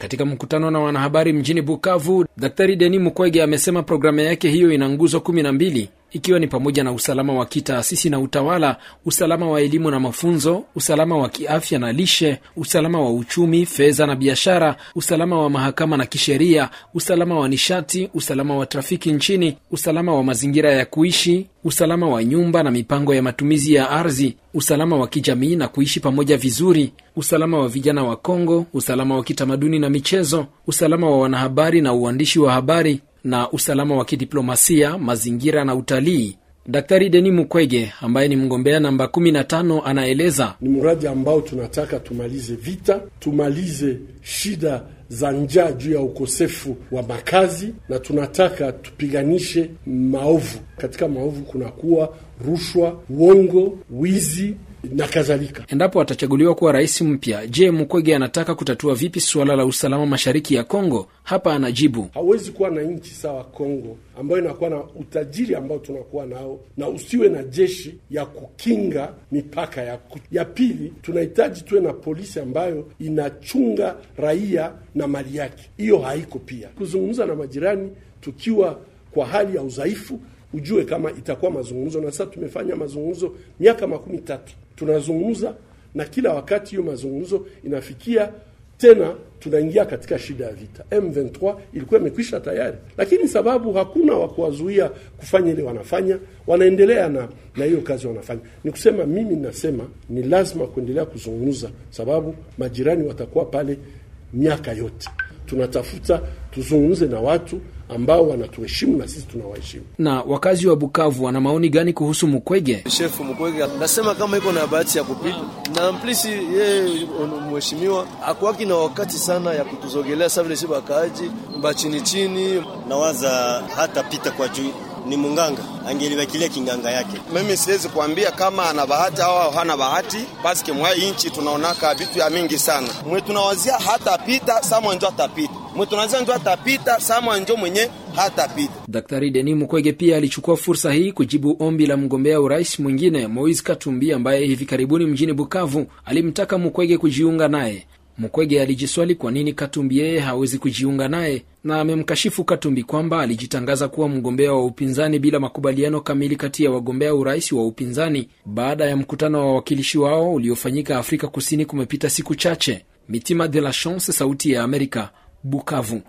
Katika mkutano na wanahabari mjini Bukavu, Daktari Deni Mukwege amesema programu yake hiyo ina nguzo kumi na mbili ikiwa ni pamoja na usalama wa kitaasisi na utawala, usalama wa elimu na mafunzo, usalama wa kiafya na lishe, usalama wa uchumi, fedha na biashara, usalama wa mahakama na kisheria, usalama wa nishati, usalama wa trafiki nchini, usalama wa mazingira ya kuishi, usalama wa nyumba na mipango ya matumizi ya ardhi, usalama wa kijamii na kuishi pamoja vizuri, usalama wa vijana wa Kongo, usalama wa kitamaduni na michezo, usalama wa wanahabari na uandishi wa habari na usalama wa kidiplomasia, mazingira na utalii. Daktari Denis Mukwege ambaye ni mgombea namba 15 anaeleza ni mradi ambao tunataka tumalize vita, tumalize shida za njaa juu ya ukosefu wa makazi, na tunataka tupiganishe maovu. Katika maovu kunakuwa rushwa, uongo, wizi na kadhalika. Endapo atachaguliwa kuwa rais mpya, je, Mukwege anataka kutatua vipi suala la usalama mashariki ya Kongo? Hapa anajibu: hawezi kuwa na nchi sawa Kongo ambayo inakuwa na utajiri ambao tunakuwa nao na usiwe na jeshi ya kukinga mipaka ya, ya pili, tunahitaji tuwe na polisi ambayo inachunga raia na mali yake. Hiyo haiko pia. Kuzungumza na majirani tukiwa kwa hali ya udhaifu ujue kama itakuwa mazungumzo. Na sasa tumefanya mazungumzo miaka makumi tatu, tunazungumza na kila wakati hiyo mazungumzo inafikia tena tunaingia katika shida ya vita. M23 ilikuwa imekwisha tayari, lakini sababu hakuna wa kuwazuia kufanya ile wanafanya, wanaendelea na na hiyo kazi wanafanya. Ni kusema mimi nasema ni lazima kuendelea kuzungumza, sababu majirani watakuwa pale miaka yote. Tunatafuta tuzungumze na watu ambao wanatuheshimu na sisi tunawaheshimu. Na wakazi wa Bukavu wana maoni gani kuhusu Mukwege? Shefu Mukwege nasema kama iko na bahati ya kupita na mplisi, yeye mheshimiwa akuwaki na wakati sana ya kutuzogelea sa vile si bakaaji mbachini chini. Nawaza hata pita kwa juu ni munganga angelibakilia kinganga yake. Mimi siwezi kuambia kama ana bahati au hana bahati, paske mwa inchi tunaonaka vitu ya mingi sana. Mwe tunawazia hata pita samwa njo atapita, mwe tunawazia njo atapita samwa njo mwenye hatapita. Daktari Denis Mukwege pia alichukua fursa hii kujibu ombi la mgombea urais mwingine Moise Katumbi ambaye hivi karibuni mjini Bukavu alimtaka Mukwege kujiunga naye. Mukwege alijiswali kwa nini Katumbi yeye hawezi kujiunga naye, na amemkashifu Katumbi kwamba alijitangaza kuwa mgombea wa upinzani bila makubaliano kamili kati ya wagombea urais wa upinzani baada ya mkutano wa wawakilishi wao uliofanyika Afrika Kusini kumepita siku chache. Mitima de la Chance, Sauti ya Amerika, Bukavu.